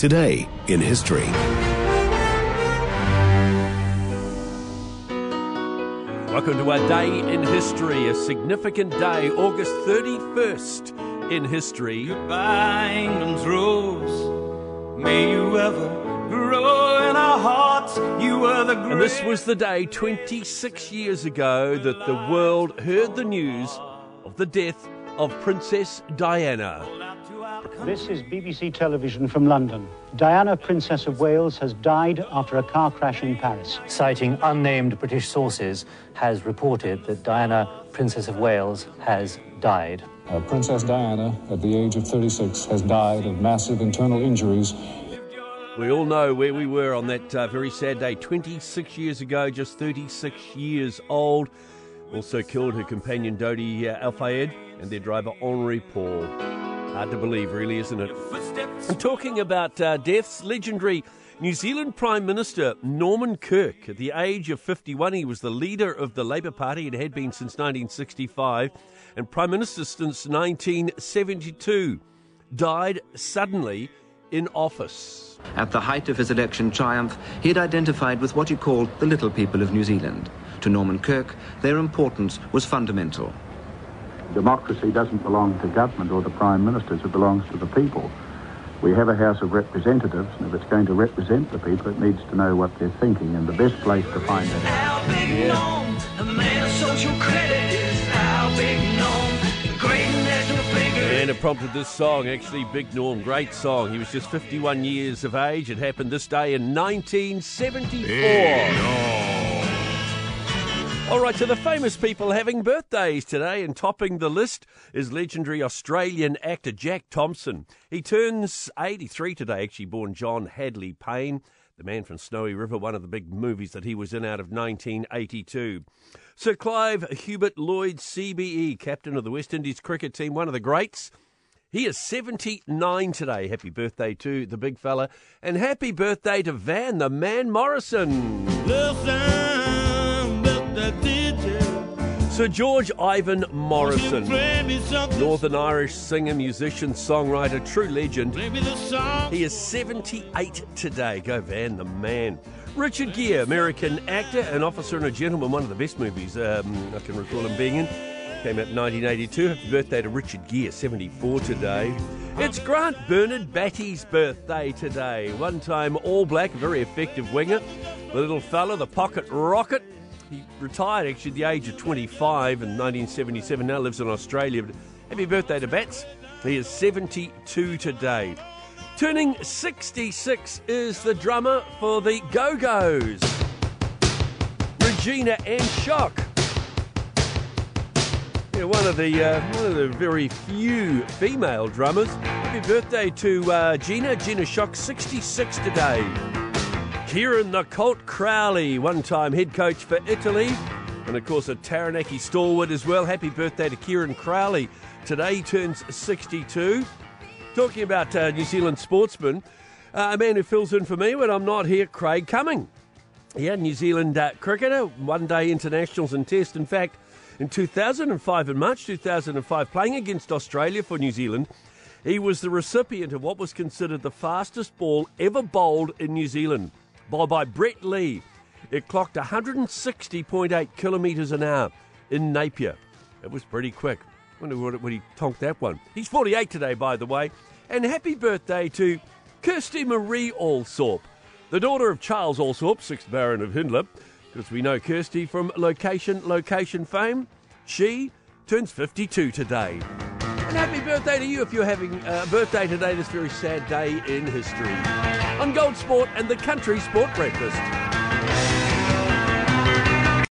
Today in history. Welcome to our day in history, a significant day, August 31st in history. Goodbye, England's rose. May you ever grow in our hearts. You were the And this was the day 26 years ago that the world heard the news of the death of Princess Diana. This is BBC Television from London. Diana, Princess of Wales, has died after a car crash in Paris. Citing unnamed British sources, has reported that Diana, Princess of Wales, has died. Uh, Princess Diana, at the age of 36, has died of massive internal injuries. We all know where we were on that uh, very sad day 26 years ago, just 36 years old. Also killed her companion Dodi uh, Al Fayed and their driver Henri Paul. Hard to believe, really, isn't it? And talking about uh, deaths, legendary New Zealand Prime Minister Norman Kirk, at the age of 51, he was the leader of the Labour Party and had been since 1965, and Prime Minister since 1972, died suddenly in office. At the height of his election triumph, he had identified with what he called the little people of New Zealand. To Norman Kirk, their importance was fundamental. Democracy doesn't belong to government or the prime ministers, it belongs to the people. We have a House of Representatives, and if it's going to represent the people, it needs to know what they're thinking, and the best place to find that out. Our Big Norm, a man of social credit is our Big Norm, great national figure. And it prompted this song, actually, Big Norm, great song. He was just 51 years of age. It happened this day in 1974. All right, so the famous people having birthdays today, and topping the list is legendary Australian actor Jack Thompson. He turns 83 today, actually born John Hadley Payne, the man from Snowy River, one of the big movies that he was in out of 1982. Sir Clive Hubert Lloyd, CBE, captain of the West Indies cricket team, one of the greats. He is 79 today. Happy birthday to the big fella. And happy birthday to Van, the man Morrison. Listen, Sir George Ivan Morrison. play me something. Northern Irish singer, musician, songwriter, true legend. Play me the song. He is 78 today. Go Van, the man. Richard Gere, American actor, an officer and a gentleman, one of the best movies um, I can recall him being in. Came out in 1982. Happy birthday to Richard Gere, 74 today. It's Grant Bernard Batty's birthday today. One time All Black, very effective winger. The little fella, the pocket rocket. He retired actually at the age of 25 in 1977. Now lives in Australia. But happy birthday to Bats. He is 72 today. Turning 66 is the drummer for the Go Go's, Regina and Schock. Yeah, one of the uh, one of the very few female drummers. Happy birthday to uh, Gina. Gina Schock, 66 today. Kieran the Colt Crowley, one-time head coach for Italy, and of course a Taranaki stalwart as well. Happy birthday to Kieran Crowley. Today he turns 62. Talking about uh, New Zealand sportsmen, uh, a man who fills in for me when I'm not here, Craig Cumming. Yeah, New Zealand uh, cricketer, one day internationals and test. In fact, in 2005, in March 2005, playing against Australia for New Zealand, he was the recipient of what was considered the fastest ball ever bowled in New Zealand, bowled by Brett Lee. It clocked 160.8 kilometres an hour in Napier. It was pretty quick. I Wonder what when he tonked that one. He's 48 today, by the way. And happy birthday to Kirsty Marie Allsopp, the daughter of Charles Allsopp, 6th Baron of Hindlip, because we know Kirsty from Location Location fame. She turns 52 today. And happy birthday to you if you're having a birthday today, this very sad day in history. On Gold Sport and the Country Sport Breakfast.